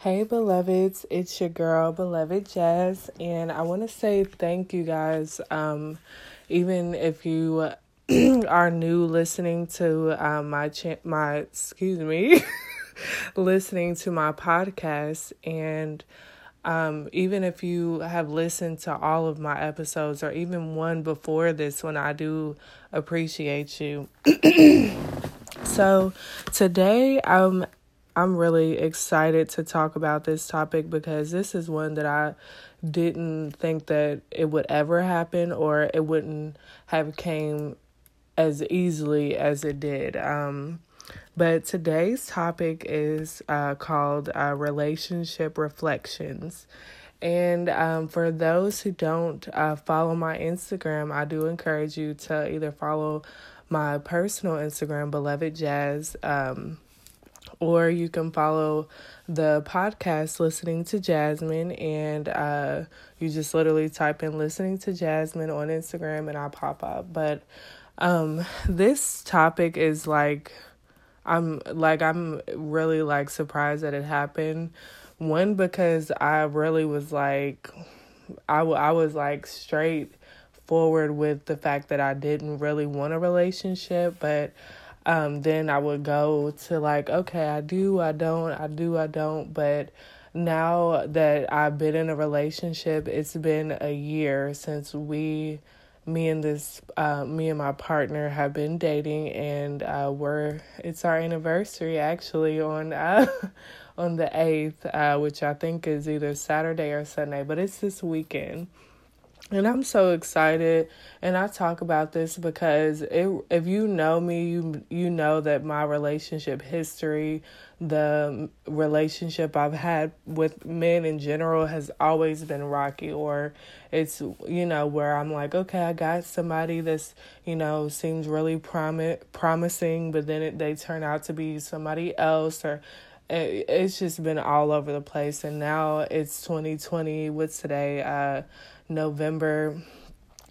Hey, beloveds, it's your girl, beloved Jazz, and I want to say thank you guys. Um, even if you are new listening to um, my cha- my excuse me, listening to my podcast, and um, even if you have listened to all of my episodes or even one before this one, I do appreciate you. so today, I'm I'm really excited to talk about this topic because this is one that I didn't think that it would ever happen or it wouldn't have came as easily as it did. Um, but today's topic is uh, called uh, relationship reflections. And um, for those who don't uh, follow my Instagram, I do encourage you to either follow my personal Instagram, Beloved Jazz. Um, or you can follow the podcast listening to jasmine and uh, you just literally type in listening to jasmine on instagram and i pop up. But um, this topic is like i'm like i'm really like surprised that it happened. One because i really was like I, w- I was like straight forward with the fact that i didn't really want a relationship but um, then I would go to like, okay, I do, I don't, I do, I don't. But now that I've been in a relationship, it's been a year since we, me and this, uh, me and my partner have been dating, and uh, we're it's our anniversary actually on uh, on the eighth, uh, which I think is either Saturday or Sunday, but it's this weekend. And I'm so excited and I talk about this because it, if you know me, you you know that my relationship history, the relationship I've had with men in general has always been rocky or it's you know where I'm like, okay, I got somebody that's, you know, seems really prom- promising, but then it, they turn out to be somebody else or it, it's just been all over the place. And now it's 2020 what's today? Uh November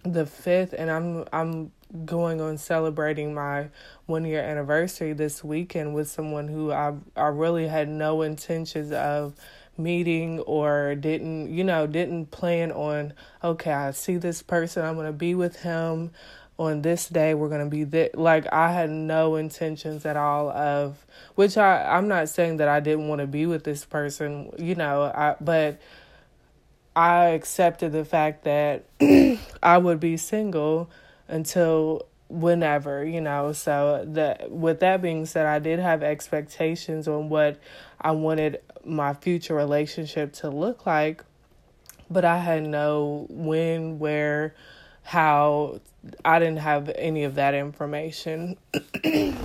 the 5th and I'm I'm going on celebrating my 1 year anniversary this weekend with someone who I I really had no intentions of meeting or didn't you know didn't plan on okay I see this person I'm going to be with him on this day we're going to be that like I had no intentions at all of which I I'm not saying that I didn't want to be with this person you know I but I accepted the fact that I would be single until whenever, you know. So that with that being said, I did have expectations on what I wanted my future relationship to look like, but I had no when, where, how. I didn't have any of that information.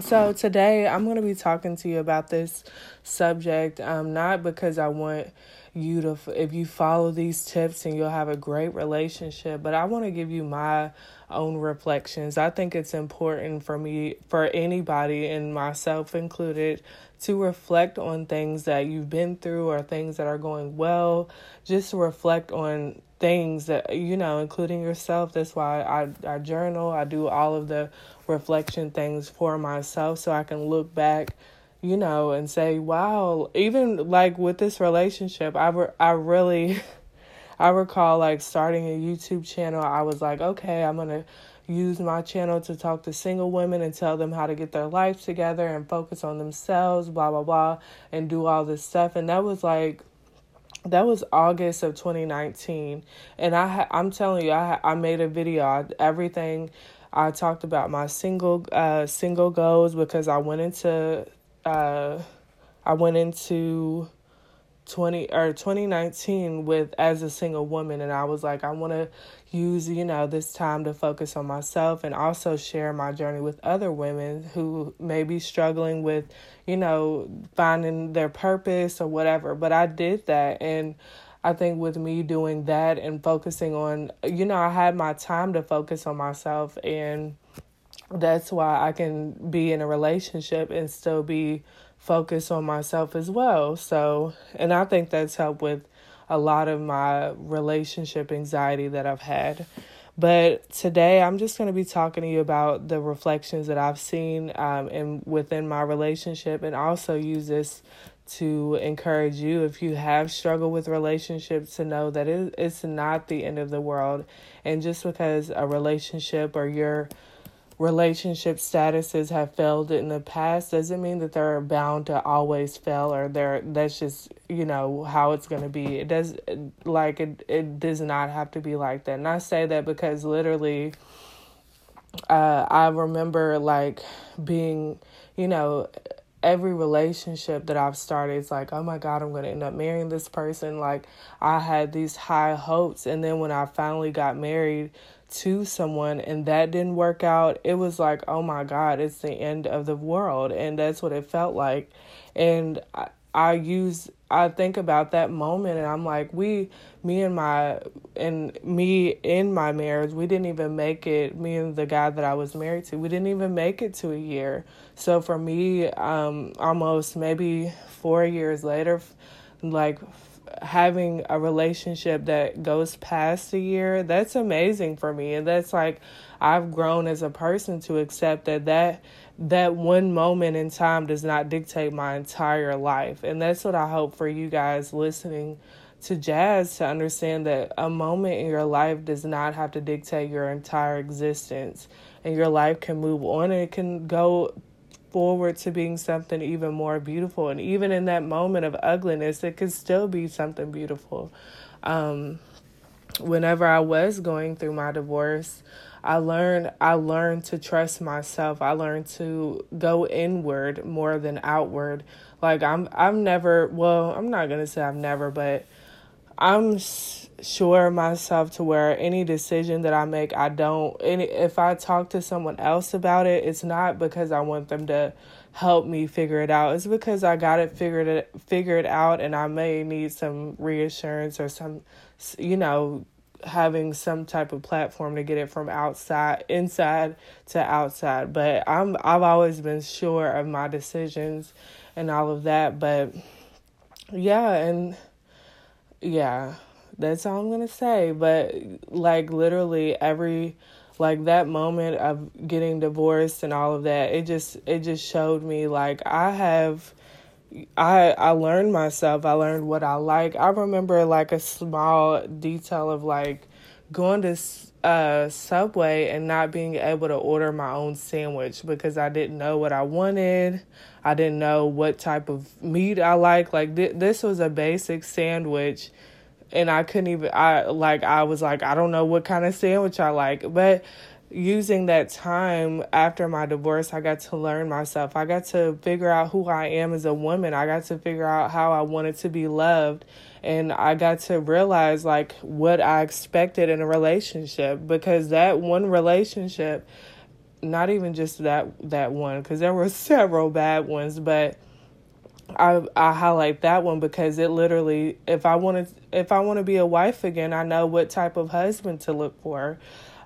so today I'm going to be talking to you about this subject um not because I want you to if you follow these tips and you'll have a great relationship. But i want to give you my own reflections. I think it's important for me for anybody and myself included to reflect on things that you've been through or things that are going well. Just to reflect on things that you know including yourself. That's why I, I journal. I do all of the reflection things for myself so i can look back you know, and say, wow, even like with this relationship, I, re- I really, I recall like starting a YouTube channel. I was like, okay, I'm going to use my channel to talk to single women and tell them how to get their life together and focus on themselves, blah, blah, blah, and do all this stuff. And that was like, that was August of 2019. And I, I'm telling you, I, I made a video, everything. I talked about my single, uh, single goals because I went into uh, I went into 20 or 2019 with as a single woman and I was like I want to use you know this time to focus on myself and also share my journey with other women who may be struggling with you know finding their purpose or whatever. But I did that and I think with me doing that and focusing on you know I had my time to focus on myself and that's why I can be in a relationship and still be focused on myself as well. So, and I think that's helped with a lot of my relationship anxiety that I've had. But today I'm just going to be talking to you about the reflections that I've seen um, and within my relationship and also use this to encourage you if you have struggled with relationships to know that it, it's not the end of the world. And just because a relationship or your relationship statuses have failed in the past doesn't mean that they're bound to always fail or they're that's just you know how it's going to be it does like it it does not have to be like that and i say that because literally uh i remember like being you know every relationship that I've started it's like, oh my God, I'm going to end up marrying this person. Like, I had these high hopes. And then when I finally got married to someone and that didn't work out, it was like, oh my God, it's the end of the world. And that's what it felt like. And I, I use I think about that moment and I'm like we me and my and me in my marriage we didn't even make it me and the guy that I was married to we didn't even make it to a year so for me um almost maybe 4 years later like having a relationship that goes past a year that's amazing for me and that's like I've grown as a person to accept that that that one moment in time does not dictate my entire life. And that's what I hope for you guys listening to jazz to understand that a moment in your life does not have to dictate your entire existence. And your life can move on and it can go forward to being something even more beautiful. And even in that moment of ugliness, it could still be something beautiful. Um, whenever I was going through my divorce, I learned I learned to trust myself. I learned to go inward more than outward. Like I'm I'm never well, I'm not going to say I've never, but I'm sure myself to where any decision that I make, I don't any if I talk to someone else about it, it's not because I want them to help me figure it out. It's because I got it figured it figured out and I may need some reassurance or some you know having some type of platform to get it from outside inside to outside. But i'm i've always been sure of my decisions and all of that. But yeah and yeah that's all i'm gonna say but like literally every like that moment of getting divorced and all of that it just it just showed me like i have I I learned myself. I learned what I like. I remember like a small detail of like going to uh, Subway and not being able to order my own sandwich because I didn't know what I wanted. I didn't know what type of meat I like. Like th- this was a basic sandwich and I couldn't even I like I was like I don't know what kind of sandwich I like. But using that time after my divorce, I got to learn myself. I got to figure out who I am as a woman. I got to figure out how I wanted to be loved. And I got to realize like what I expected in a relationship because that one relationship, not even just that that one, because there were several bad ones, but I I highlight that one because it literally if I wanted if I want to be a wife again, I know what type of husband to look for.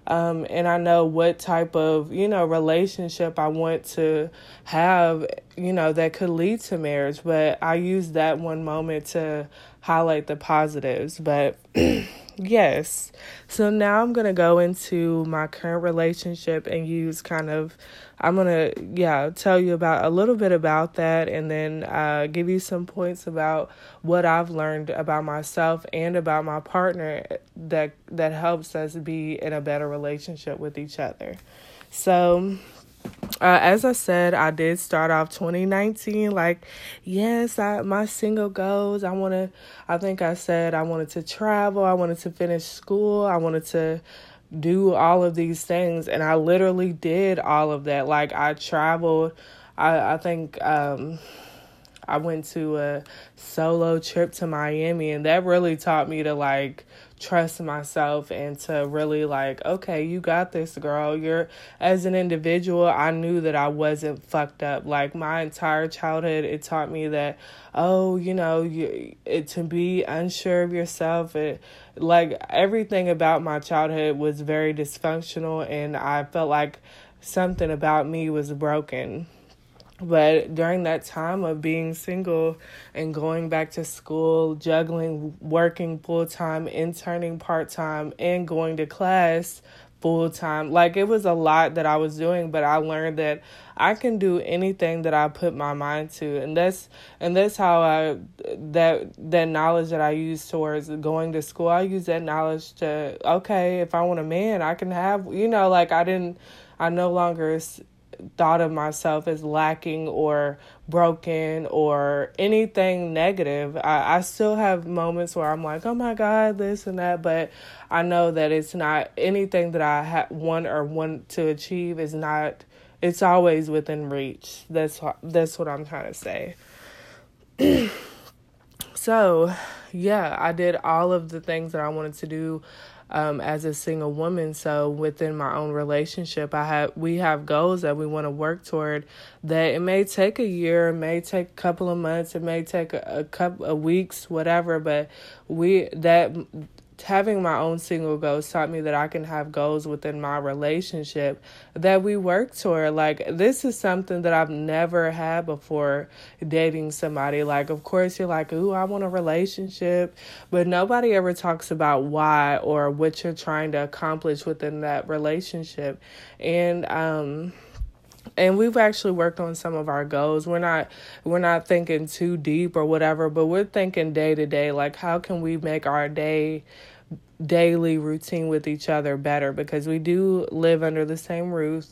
Um, and I know what type of you know relationship I want to have, you know, that could lead to marriage. But I use that one moment to highlight the positives. But yes, so now I'm gonna go into my current relationship and use kind of I'm gonna yeah tell you about a little bit about that and then uh, give you some points about what I've learned about myself and about my partner that that helps us be in a better relationship with each other. So uh, as I said, I did start off 2019 like, yes, I my single goals. I want to. I think I said I wanted to travel. I wanted to finish school. I wanted to do all of these things and I literally did all of that. Like I traveled I I think um I went to a solo trip to Miami and that really taught me to like trust myself and to really like okay you got this girl. You're as an individual i knew that i wasn't fucked up. Like my entire childhood it taught me that oh you know you it, to be unsure of yourself it like everything about my childhood was very dysfunctional and i felt like something about me was broken but during that time of being single and going back to school, juggling working full time, interning part time, and going to class full time. Like it was a lot that I was doing, but I learned that I can do anything that I put my mind to, and that's and that's how I that that knowledge that I use towards going to school. I use that knowledge to okay, if I want a man, I can have you know like I didn't. I no longer thought of myself as lacking or broken or anything negative. I, I still have moments where I'm like, oh my God, this and that, but I know that it's not anything that I ha- want or want to achieve is not, it's always within reach. That's what, that's what I'm trying to say. so, yeah, I did all of the things that I wanted to do um, as a single woman. So within my own relationship, I have we have goals that we want to work toward. That it may take a year, it may take a couple of months, it may take a, a couple of weeks, whatever. But we that having my own single goals taught me that I can have goals within my relationship that we work toward. Like, this is something that I've never had before dating somebody. Like, of course, you're like, ooh, I want a relationship, but nobody ever talks about why or what you're trying to accomplish within that relationship. And, um, and we've actually worked on some of our goals. We're not we're not thinking too deep or whatever but we're thinking day to day like how can we make our day daily routine with each other better? Because we do live under the same roof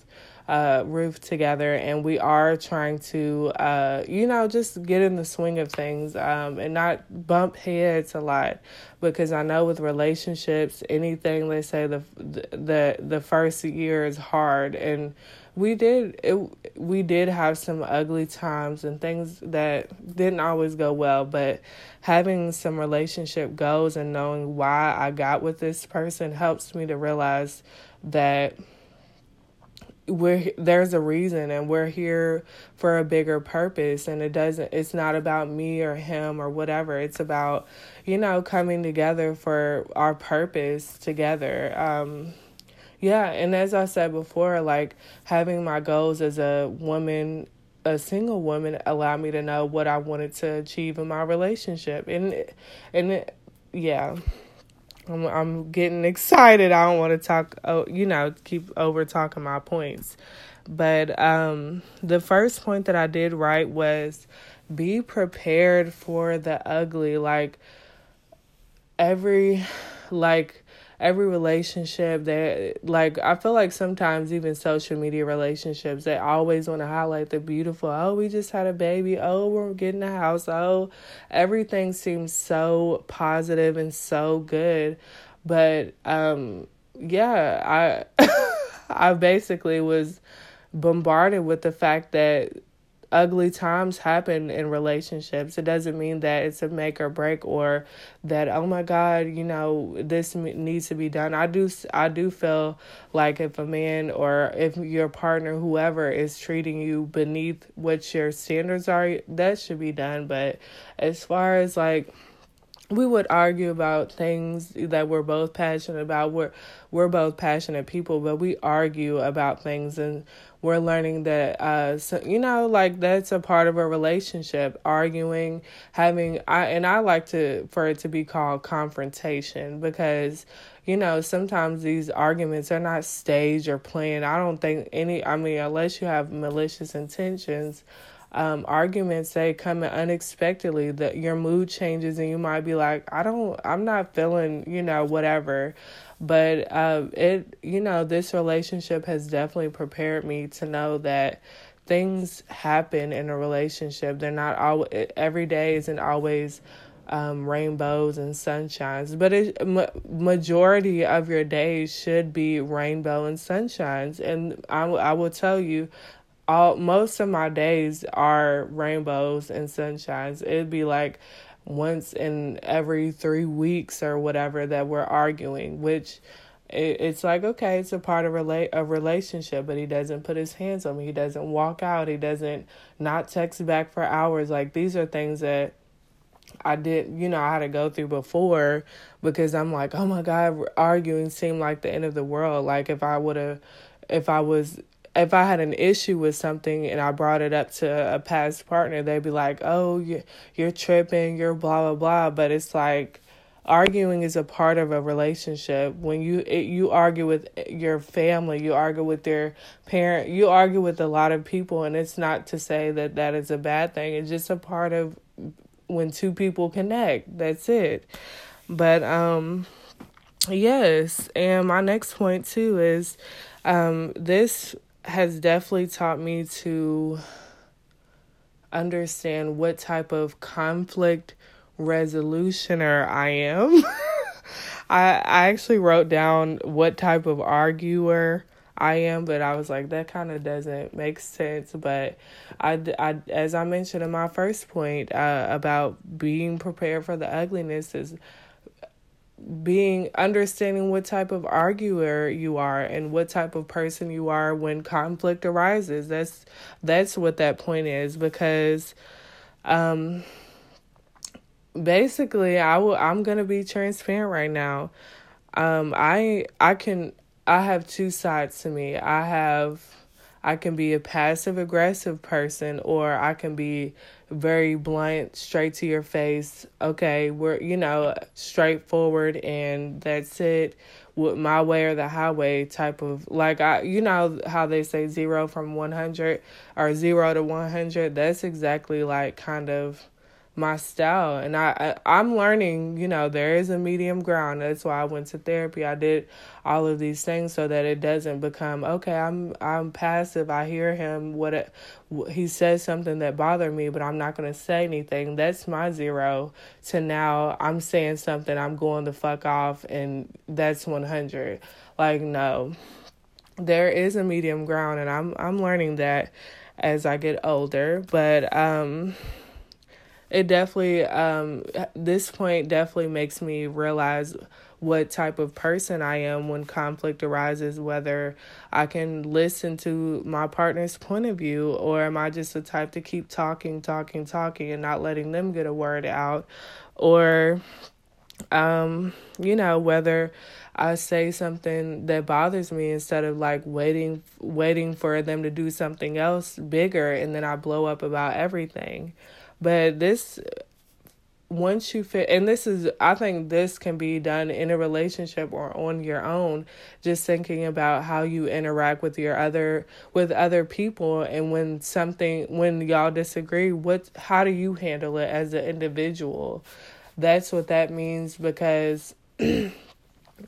uh, roof together and we are trying to uh, you know just get in the swing of things um, and not bump heads a lot. Because I know with relationships anything they say the the the first year is hard and we did it we did have some ugly times and things that didn't always go well but having some relationship goals and knowing why I got with this person helps me to realize that we're there's a reason and we're here for a bigger purpose. And it doesn't it's not about me or him or whatever. It's about you know coming together for our purpose together. Um yeah, and as I said before, like having my goals as a woman, a single woman, allowed me to know what I wanted to achieve in my relationship, and and it, yeah. I'm I'm getting excited. I don't want to talk oh, you know, keep over talking my points. But um the first point that I did write was be prepared for the ugly like every like every relationship that like I feel like sometimes even social media relationships they always want to highlight the beautiful oh we just had a baby. Oh we're getting a house. Oh everything seems so positive and so good. But um yeah I I basically was bombarded with the fact that ugly times happen in relationships. It doesn't mean that it's a make or break or that oh my god, you know, this needs to be done. I do I do feel like if a man or if your partner whoever is treating you beneath what your standards are, that should be done, but as far as like we would argue about things that we're both passionate about. We're we're both passionate people, but we argue about things and we're learning that uh so, you know like that's a part of a relationship arguing having i and i like to for it to be called confrontation because you know sometimes these arguments are not staged or planned. I don't think any i mean unless you have malicious intentions um, arguments they come unexpectedly that your mood changes and you might be like i don't i'm not feeling you know whatever but uh, it, you know, this relationship has definitely prepared me to know that things happen in a relationship. They're not all every day isn't always um, rainbows and sunshines, but it ma- majority of your days should be rainbow and sunshines. And I, I will tell you, all most of my days are rainbows and sunshines. It'd be like once in every three weeks or whatever that we're arguing, which it's like okay, it's a part of relate a relationship, but he doesn't put his hands on me. He doesn't walk out. He doesn't not text back for hours. Like these are things that I did, you know, I had to go through before because I'm like, oh my god, arguing seemed like the end of the world. Like if I would have, if I was if I had an issue with something and I brought it up to a past partner, they'd be like, "Oh, you're, tripping, you're blah blah blah." But it's like, arguing is a part of a relationship. When you it, you argue with your family you argue with your parent you argue with a lot of people and it's not to say that that is a bad thing. It's just a part of when two people connect. That's it. But um yes. And my next point too is um this has definitely taught me to understand what type of conflict resolutioner I am. I I actually wrote down what type of arguer I am, but I was like that kind of doesn't make sense. But I, I as I mentioned in my first point uh, about being prepared for the ugliness is being understanding what type of arguer you are and what type of person you are when conflict arises that's that's what that point is because um basically I will I'm to be transparent right now. Um I I can I have two sides to me. I have I can be a passive aggressive person or I can be very blunt, straight to your face. Okay, we're you know, straightforward and that's it. With my way or the highway type of like I you know how they say 0 from 100 or 0 to 100 that's exactly like kind of my style. And I, I am learning you know there is a medium ground. That's why I went to therapy. I did all of these things so that it doesn't become okay I'm I'm passive. I hear him. What it, he says something that bothered me but I'm not going to say anything. That's my zero to now. I'm saying something. I'm going the fuck off and that's 100 like no. There is a medium ground and I'm I'm learning that as I get older. But um it definitely um this point definitely makes me realize what type of person I am when conflict arises, whether I can listen to my partner's point of view or am I just the type to keep talking, talking, talking and not letting them get a word out or um you know whether I say something that bothers me instead of like waiting waiting for them to do something else bigger and then I blow up about everything. But this once you fit and this is i think this can be done in a relationship or on your own just thinking about how you interact with your other with other people. And when something when y'all disagree what how do you handle it as an individual? That's what that means because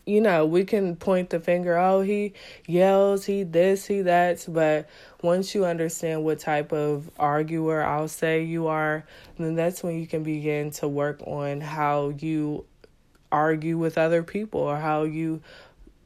you know, we can point the finger, oh, he yells, he this, he that, but once you understand what type of arguer I'll say you are, then that's when you can begin to work on how you argue with other people or how you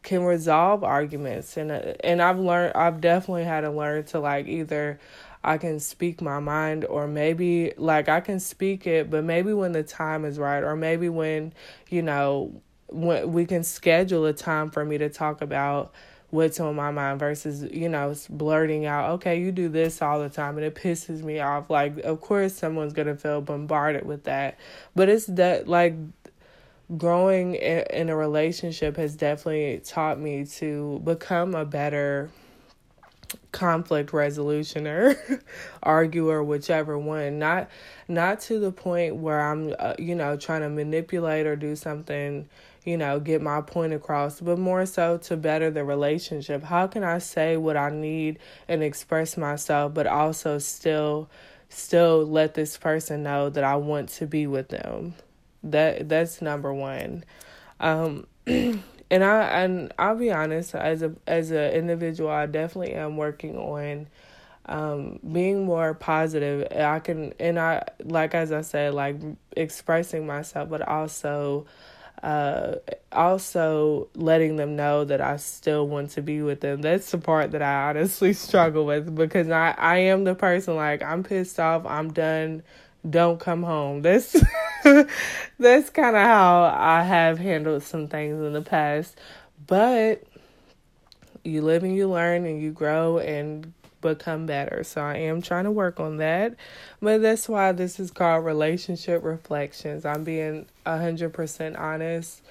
can resolve arguments. And uh, and I've learned I've definitely had to learn to like either I can speak my mind or maybe like I can speak it but maybe when the time is right or maybe when you know we can schedule a time for me to talk about what's on my mind versus you know blurting out okay you do this all the time and it pisses me off. Like of course someone's gonna feel bombarded with that but it's that like growing in a relationship has definitely taught me to become a better conflict resolutioner arguer whichever one. Not not to the point where i'm uh, you know trying to manipulate or do something you know, get my point across, but more so to better the relationship. How can I say what I need and express myself, but also still still let this person know that I want to be with them. That that's number 1. Um and I and I'll be honest as a as an individual I definitely am working on um being more positive i can and i like as i said like expressing myself but also uh, also letting them know that I still want to be with them. That's the part that I honestly struggle with because I, I am the person like I'm pissed off, I'm done, don't come home. That's that's kind of how I have handled some things in the past. But you live and you learn and you grow and become better. So I am trying to work on that. But that's why this is called relationship reflections. I'm being 100% honest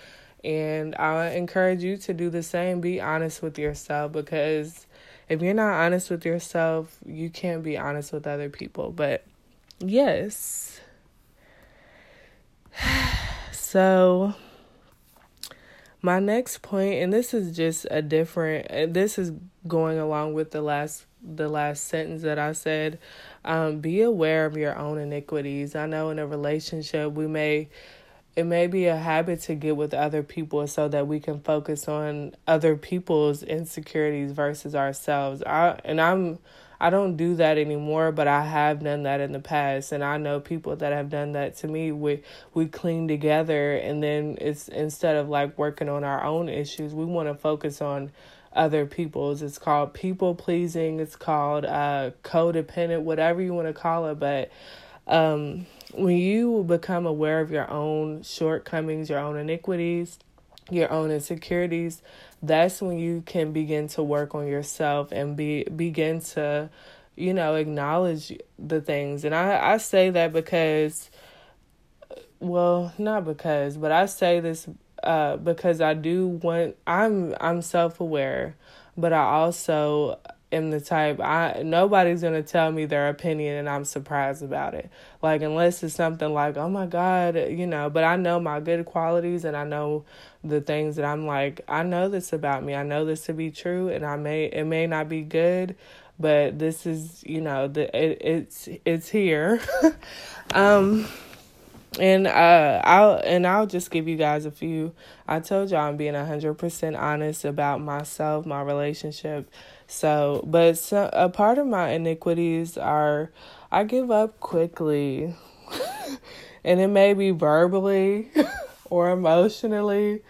and I encourage you to do the same. Be honest with yourself because if you're not honest with yourself, you can't be honest with other people. But yes. So my next point, and this is just a different. This is going along with the last the last sentence that I said. Um, be aware of your own iniquities. I know in a relationship we may it may be a habit to get with other people so that we can focus on other people's insecurities versus ourselves. I and I'm I don't do that anymore, but I have done that in the past and I know people that have done that to me. We we clean together and then it's instead of like working on our own issues, we want to focus on other people's. It's called people pleasing, it's called uh codependent, whatever you want to call it, but um when you become aware of your own shortcomings, your own iniquities, your own insecurities, that's when you can begin to work on yourself and be begin to, you know, acknowledge the things. And I, I say that because well, not because, but I say this uh, because I do want I'm I'm self aware, but I also am the type I nobody's gonna tell me their opinion and I'm surprised about it. Like unless it's something like, oh my God, you know, but I know my good qualities and I know the things that I'm like, I know this about me. I know this to be true and I may it may not be good, but this is, you know, the it, it's it's here. um and uh I'll and I'll just give you guys a few. I told y'all I'm being 100% honest about myself, my relationship so, but so, a part of my iniquities are I give up quickly. and it may be verbally or emotionally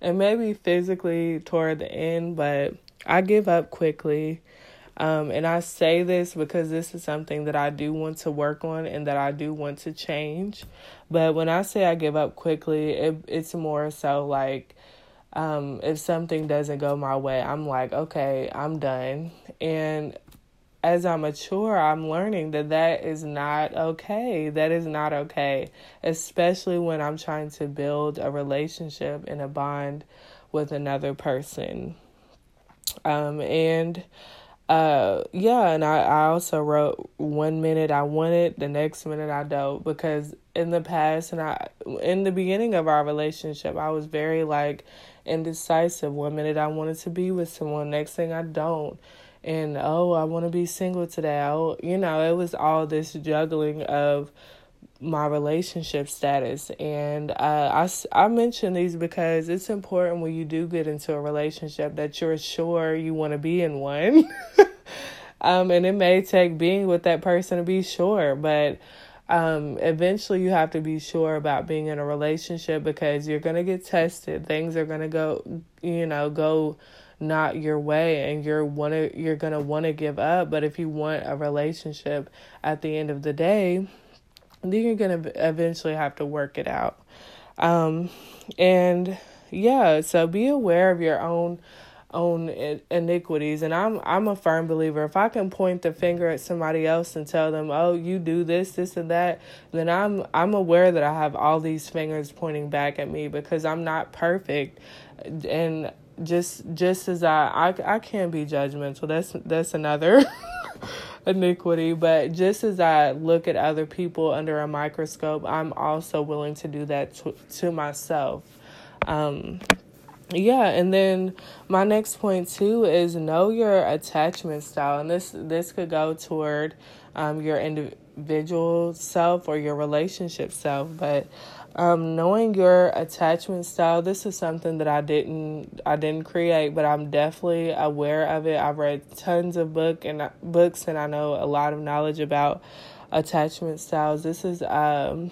and maybe physically toward the end, but I give up quickly. Um, and I say this because this is something that I do want to work on and that I do want to change. But when I say I give up quickly, it, it's more so like um, if something doesn't go my way, I'm like, okay, I'm done. And as I mature, I'm learning that that is not okay. That is not okay, especially when I'm trying to build a relationship and a bond with another person. Um, and uh, yeah, and I, I also wrote one minute I want it, the next minute I don't, because in the past and I, in the beginning of our relationship, I was very like, indecisive. One minute I wanted to be with someone, next thing I don't. And oh, I want to be single today. Oh, you know, it was all this juggling of my relationship status. And uh, I, I mention these because it's important when you do get into a relationship that you're sure you want to be in one. um, and it may take being with that person to be sure, but um, eventually you have to be sure about being in a relationship because you're going to get tested. Things are going to go, you know, go not your way and you're want to you're going to want to give up, but if you want a relationship at the end of the day, then you're going to eventually have to work it out. Um, and yeah, so be aware of your own own iniquities. And I'm I'm a firm believer. If I can point the finger at somebody else and tell them oh you do this this and that then I'm I'm aware that I have all these fingers pointing back at me because I'm not perfect. And just just as I I I can't be judgmental. That's that's another iniquity but just as I look at other people under a microscope I'm also willing to do that to, to myself. Um yeah and then my next point too is know your attachment style and this this could go toward um, your individual self or your relationship self but um, knowing your attachment style this is something that i didn't i didn't create but i'm definitely aware of it i've read tons of book and books and i know a lot of knowledge about attachment styles this is um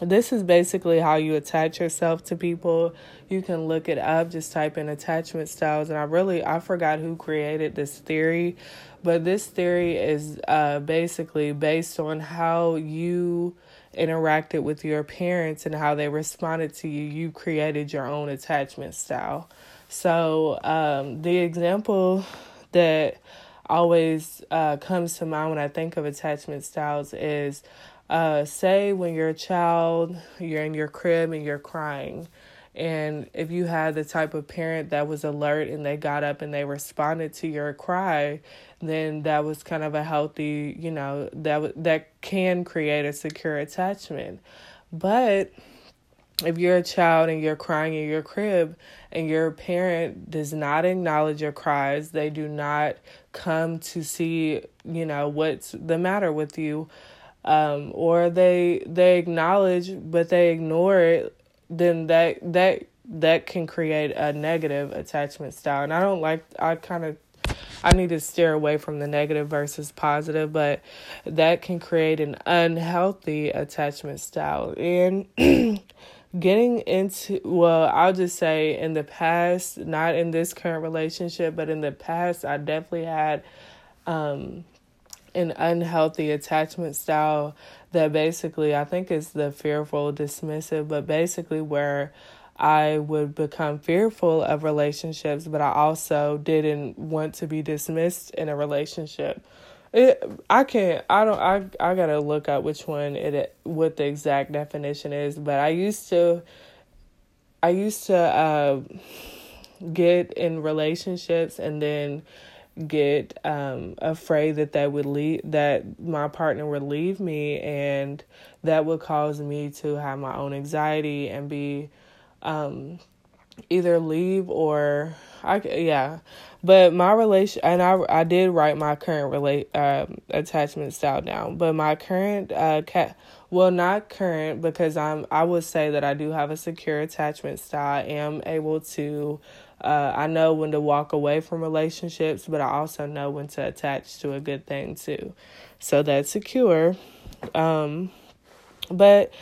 this is basically how you attach yourself to people. You can look it up, just type in attachment styles. And I really, I forgot who created this theory, but this theory is uh, basically based on how you interacted with your parents and how they responded to you. You created your own attachment style. So um, the example that always uh, comes to mind when I think of attachment styles is uh, say when you're a child, you're in your crib and you're crying. And if you had the type of parent that was alert and they got up and they responded to your cry, then that was kind of a healthy, you know, that that can create a secure attachment. But if you're a child and you're crying in your crib and your parent does not acknowledge your cries, they do not come to see, you know, what's the matter with you, um, or they they acknowledge but they ignore it, then that that that can create a negative attachment style. And I don't like I kind of I need to steer away from the negative versus positive, but that can create an unhealthy attachment style. And getting into well i'll just say in the past not in this current relationship but in the past i definitely had um an unhealthy attachment style that basically i think is the fearful dismissive but basically where i would become fearful of relationships but i also didn't want to be dismissed in a relationship it, I can't. I don't. I I gotta look up which one it what the exact definition is. But I used to. I used to uh, get in relationships and then get um, afraid that that would leave that my partner would leave me and that would cause me to have my own anxiety and be um, either leave or I yeah but my relation, and I I did write my current relate um, attachment style down. But my current uh cat, well, not current because I'm I would say that I do have a secure attachment style. I am able to. Uh, I know when to walk away from relationships, but I also know when to attach to a good thing too. So that's secure. Um, but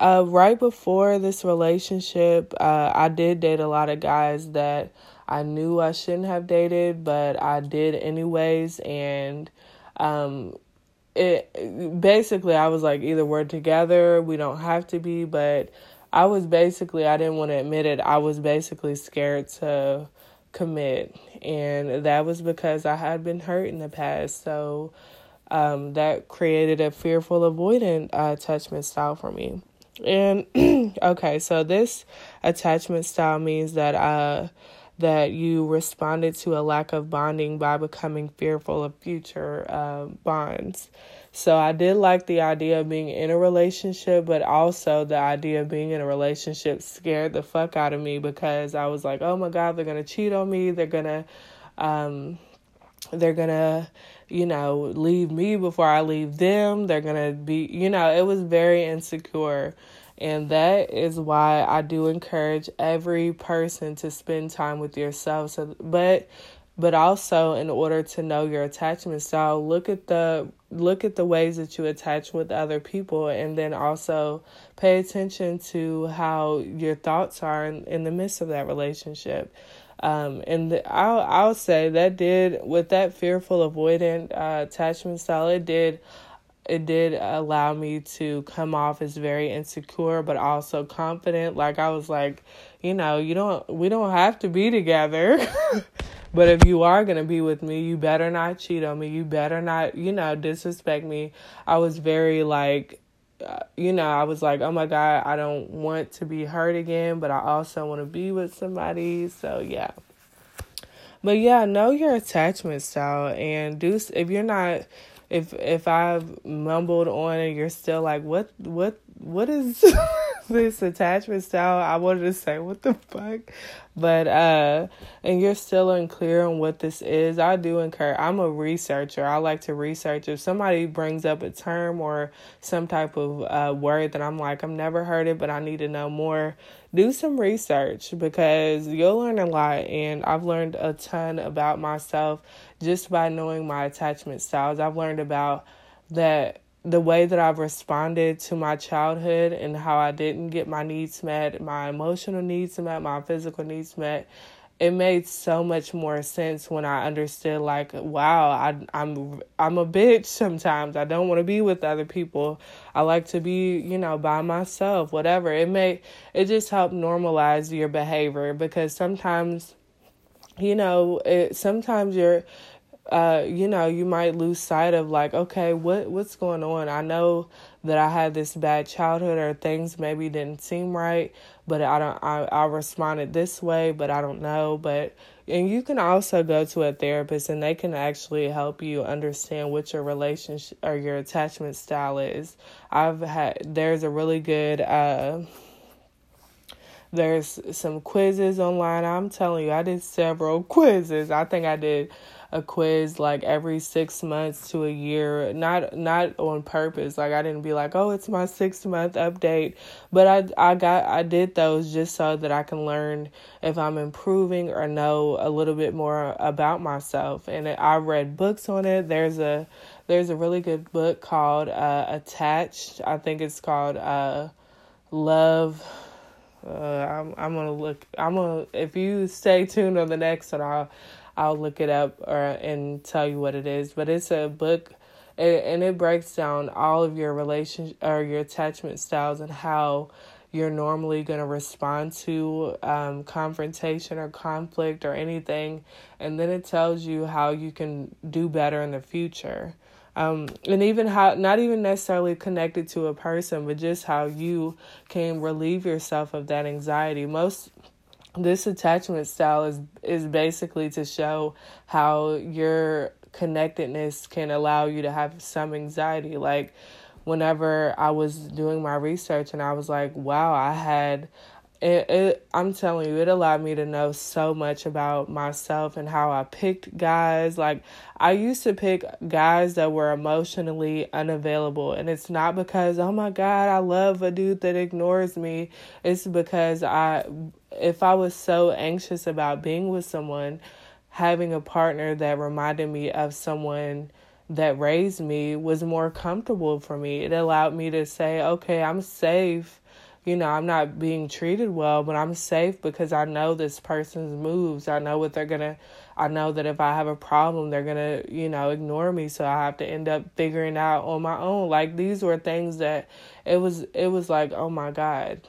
uh, right before this relationship, uh, I did date a lot of guys that I knew I shouldn't have dated, but I did anyways. And um, it basically, I was like, either we're together, we don't have to be. But I was basically, I didn't want to admit it. I was basically scared to commit, and that was because I had been hurt in the past. So um, that created a fearful, avoidant uh, attachment style for me. And okay, so this attachment style means that uh that you responded to a lack of bonding by becoming fearful of future uh, bonds. So I did like the idea of being in a relationship, but also the idea of being in a relationship scared the fuck out of me because I was like, oh my God, they're going to cheat on me. They're going to, um, they're going to, you know, leave me before I leave them. They're going to be, you know, it was very insecure. And that is why I do encourage every person to spend time with yourself. So, but but also in order to know your attachment style, look at the look at the ways that you attach with other people, and then also pay attention to how your thoughts are in, in the midst of that relationship. Um, and the, I'll I'll say that did with that fearful avoidant uh, attachment style, it did it did allow me to come off as very insecure but also confident like i was like you know you don't we don't have to be together but if you are going to be with me you better not cheat on me. You better not you know disrespect me. I was very like uh, you know i was like oh my god i don't want to be hurt again but i also want to be with somebody. So yeah. But yeah know your attachment style and do if you're not if if I've mumbled on and you're still like, what what what is this attachment style? I wanted to say, what the fuck? But uh and you're still unclear on what this is. I do encourage I'm a researcher. I like to research. If somebody brings up a term or some type of uh word that I'm like, I've never heard it, but I need to know more, do some research because you'll learn a lot and I've learned a ton about myself just by knowing my attachment styles. I've learned about that the way that I've responded to my childhood and how I didn't get my needs met, my emotional needs met, my physical needs met. It made so much more sense when I understood like wow, I I'm I'm a bitch sometimes. I don't want to be with other people. I like to be, you know, by myself, whatever. It may it just helped normalize your behavior because sometimes you know, it sometimes you're uh, you know, you might lose sight of like, okay, what what's going on? I know that I had this bad childhood or things maybe didn't seem right, but I don't I, I responded this way, but I don't know. But and you can also go to a therapist and they can actually help you understand what your relationship or your attachment style is. I've had there's a really good uh there's some quizzes online. I'm telling you, I did several quizzes. I think I did a quiz like every six months to a year. Not not on purpose. Like I didn't be like, oh, it's my six month update. But I I got I did those just so that I can learn if I'm improving or know a little bit more about myself. And I read books on it. There's a there's a really good book called uh, Attached. I think it's called uh, Love. Uh, I'm I'm gonna look. I'm gonna if you stay tuned on the next one, I'll I'll look it up or and tell you what it is. But it's a book, and it breaks down all of your relation or your attachment styles and how you're normally going to respond to um, confrontation or conflict or anything. And then it tells you how you can do better in the future. Um, and even how, not even necessarily connected to a person, but just how you can relieve yourself of that anxiety. Most this attachment style is is basically to show how your connectedness can allow you to have some anxiety. Like whenever i was doing my research and i was like wow i had it, it i'm telling you it allowed me to know so much about myself and how i picked guys. Like i used to pick guys that were emotionally unavailable and it's not because oh my god i love a dude that ignores me. It's because i if i was so anxious about being with someone having a partner that reminded me of someone that raised me was more comfortable for me. It allowed me to say okay i'm safe you know, I'm not being treated well, but I'm safe because I know this person's moves. I know what they're going to, I know that if I have a problem, they're going to, you know, ignore me. So I have to end up figuring out on my own. Like these were things that it was, it was like, oh my God.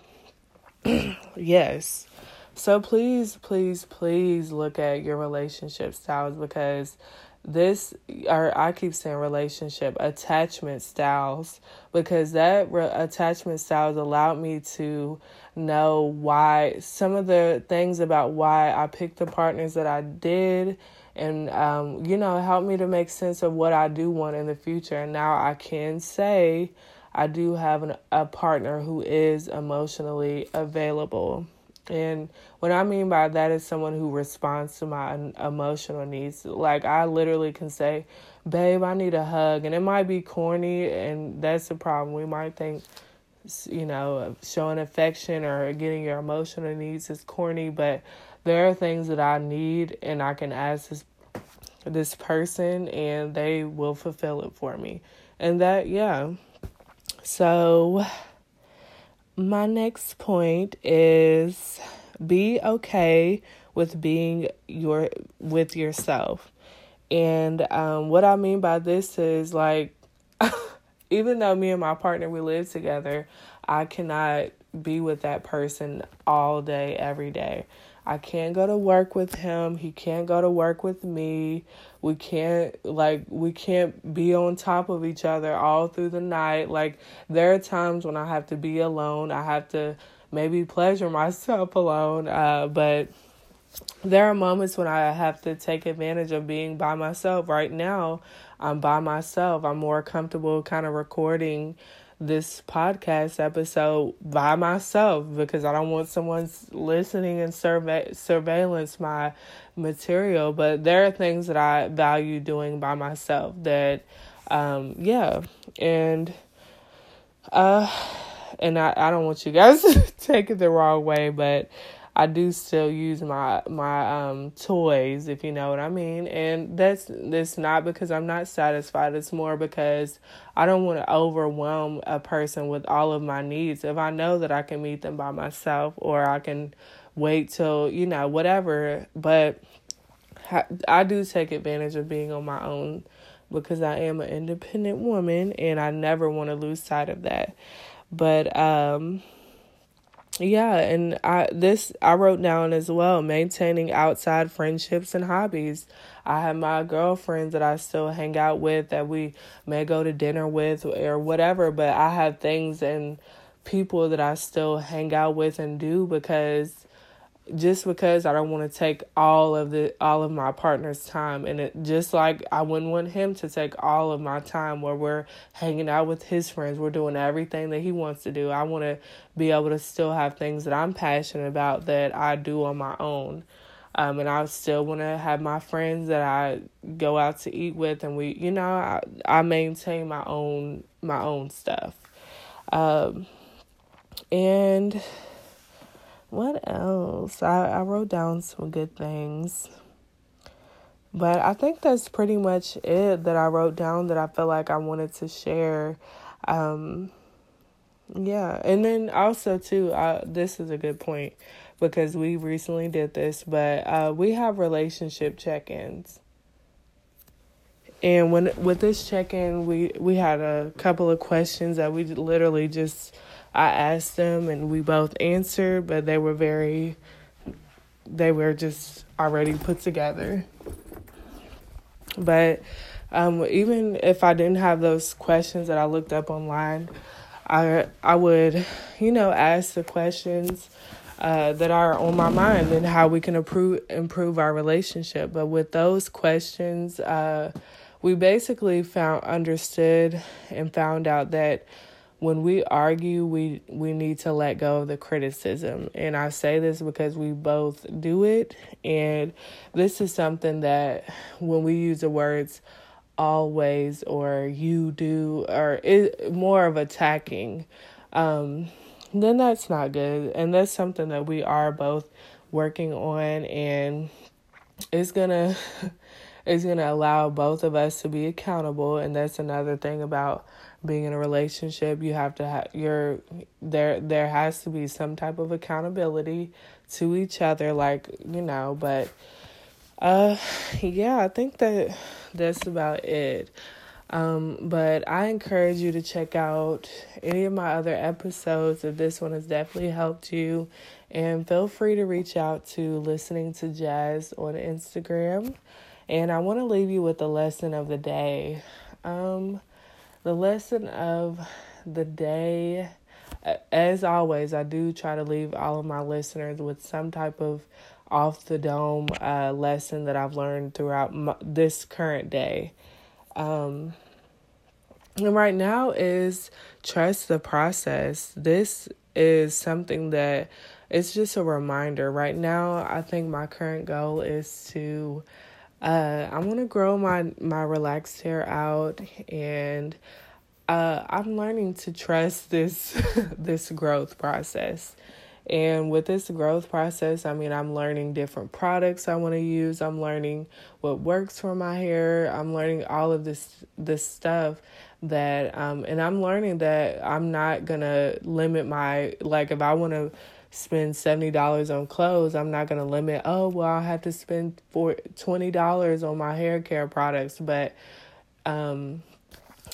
yes. So please, please, please look at your relationship styles because this or I keep saying relationship attachment styles because that re- attachment styles allowed me to know why some of the things about why I picked the partners that I did and um, you know helped me to make sense of what I do want in the future. And now I can say I do have an, a partner who is emotionally available and what I mean by that is someone who responds to my emotional needs. Like I literally can say, "Babe, I need a hug," and it might be corny, and that's the problem. We might think, you know, showing affection or getting your emotional needs is corny, but there are things that I need, and I can ask this this person, and they will fulfill it for me. And that, yeah. So my next point is be okay with being your with yourself. And um, what I mean by this is like even though me and my partner we live together, I cannot be with that person all day every day. I can't go to work with him. He can't go to work with me. We can't like we can't be on top of each other all through the night. Like there are times when I have to be alone. I have to maybe pleasure myself alone. Uh, but there are moments when I have to take advantage of being by myself. Right now, I'm by myself. I'm more comfortable kind of recording this podcast episode by myself because I don't want someone listening and survey surveillance my material. But there are things that I value doing by myself that, um, yeah, and uh, and I I don't want you guys to take it the wrong way, but I do still use my my um toys, if you know what I mean. And that's that's not because I'm not satisfied. It's more because I don't want to overwhelm a person with all of my needs. If I know that I can meet them by myself or I can wait till, you know, whatever, but I do take advantage of being on my own because I am an independent woman and I never want to lose sight of that. But um yeah and i this i wrote down as well maintaining outside friendships and hobbies. I have my girlfriends that i still hang out with that we may go to dinner with or whatever but i have things and people that i still hang out with and do because just because I don't want to take all of the all of my partner's time and it just like I wouldn't want him to take all of my time where we're hanging out with his friends, we're doing everything that he wants to do. I want to be able to still have things that I'm passionate about that I do on my own. Um, and I still want to have my friends that I go out to eat with, and we, you know, I, I maintain my own my own stuff. Um, and what else? I, I wrote down some good things. But I think that's pretty much it that I wrote down that I feel like I wanted to share. Um, yeah, and then also too, uh, this is a good point because we recently did this, but uh, we have relationship check-ins. And when with this check-in, we we had a couple of questions that we literally just I asked them and we both answered, but they were very, they were just already put together. But um, even if I didn't have those questions that I looked up online, I I would, you know, ask the questions uh, that are on my mind and how we can improve improve our relationship. But with those questions, uh, we basically found understood and found out that when we argue, we we need to let go of the criticism. And I say this because we both do it. And this is something that when we use the words always or you do or it more of attacking um then that's not good. And that's something that we are both working on. And it's gonna it's gonna allow both of us to be accountable. And that's another thing about being in a relationship you have to have your there there has to be some type of accountability to each other like you know but uh yeah i think that that's about it. Um but i encourage you to check out any of my other episodes if this one has definitely helped you. And feel free to reach out to listening to jazz on instagram. And i want to leave you with the lesson of the day. Um the lesson of the day, as always, I do try to leave all of my listeners with some type of off the dome uh, lesson that I've learned throughout my, this current day. Um, and right now is trust the process. This is something that it's just a reminder. Right now, I think my current goal is to uh, I want to grow my my relaxed hair out, and uh, I'm learning to trust this this growth process. And with this growth process, I mean, I'm learning different products I want to use. I'm learning what works for my hair. I'm learning all of this this stuff that um and I'm learning that I'm not going to limit my like if I want to spend $70 on clothes, I'm not going to limit, oh, well, I have to spend for $20 on my hair care products. But, um,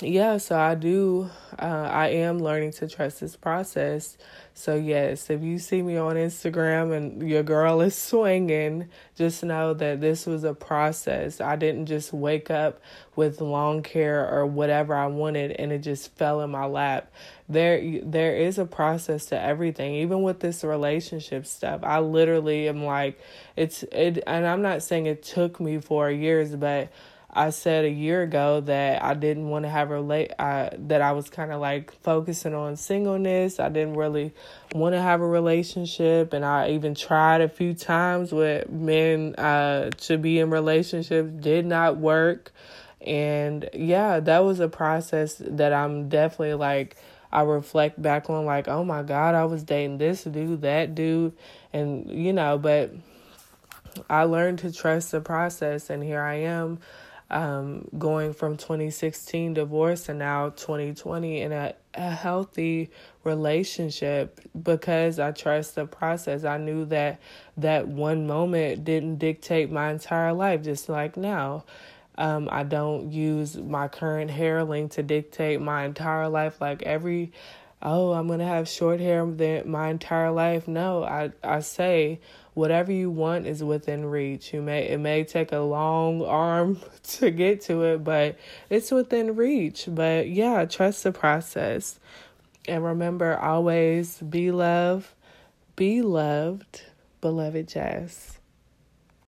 yeah, so I do, uh, I am learning to trust this process. So, yes, if you see me on Instagram and your girl is swinging, just know that this was a process. I didn't just wake up with long hair or whatever I wanted and it just fell in my lap. There, there is a process to everything, even with this relationship stuff. I literally am like, it's, it, and I'm not saying it took me four years, but I said a year ago that I didn't want to have a relate uh, that I was kind of like focusing on singleness. I didn't really want to have a relationship and I even tried a few times with men uh, to be in relationships did not work. And yeah, that was a process that I'm definitely like I reflect back on like, oh my God, I was dating this dude, that dude, and you know, but I learned to trust the process, and here I am um, going from 2016 divorce and now 2020 in a, a healthy relationship because I trust the process. I knew that that one moment didn't dictate my entire life, just like now. Um, I don't use my current hair length to dictate my entire life. Like every, oh, I'm gonna have short hair my entire life. No, I I say whatever you want is within reach. You may it may take a long arm to get to it, but it's within reach. But yeah, trust the process. And remember always be loved, be loved, beloved Jazz.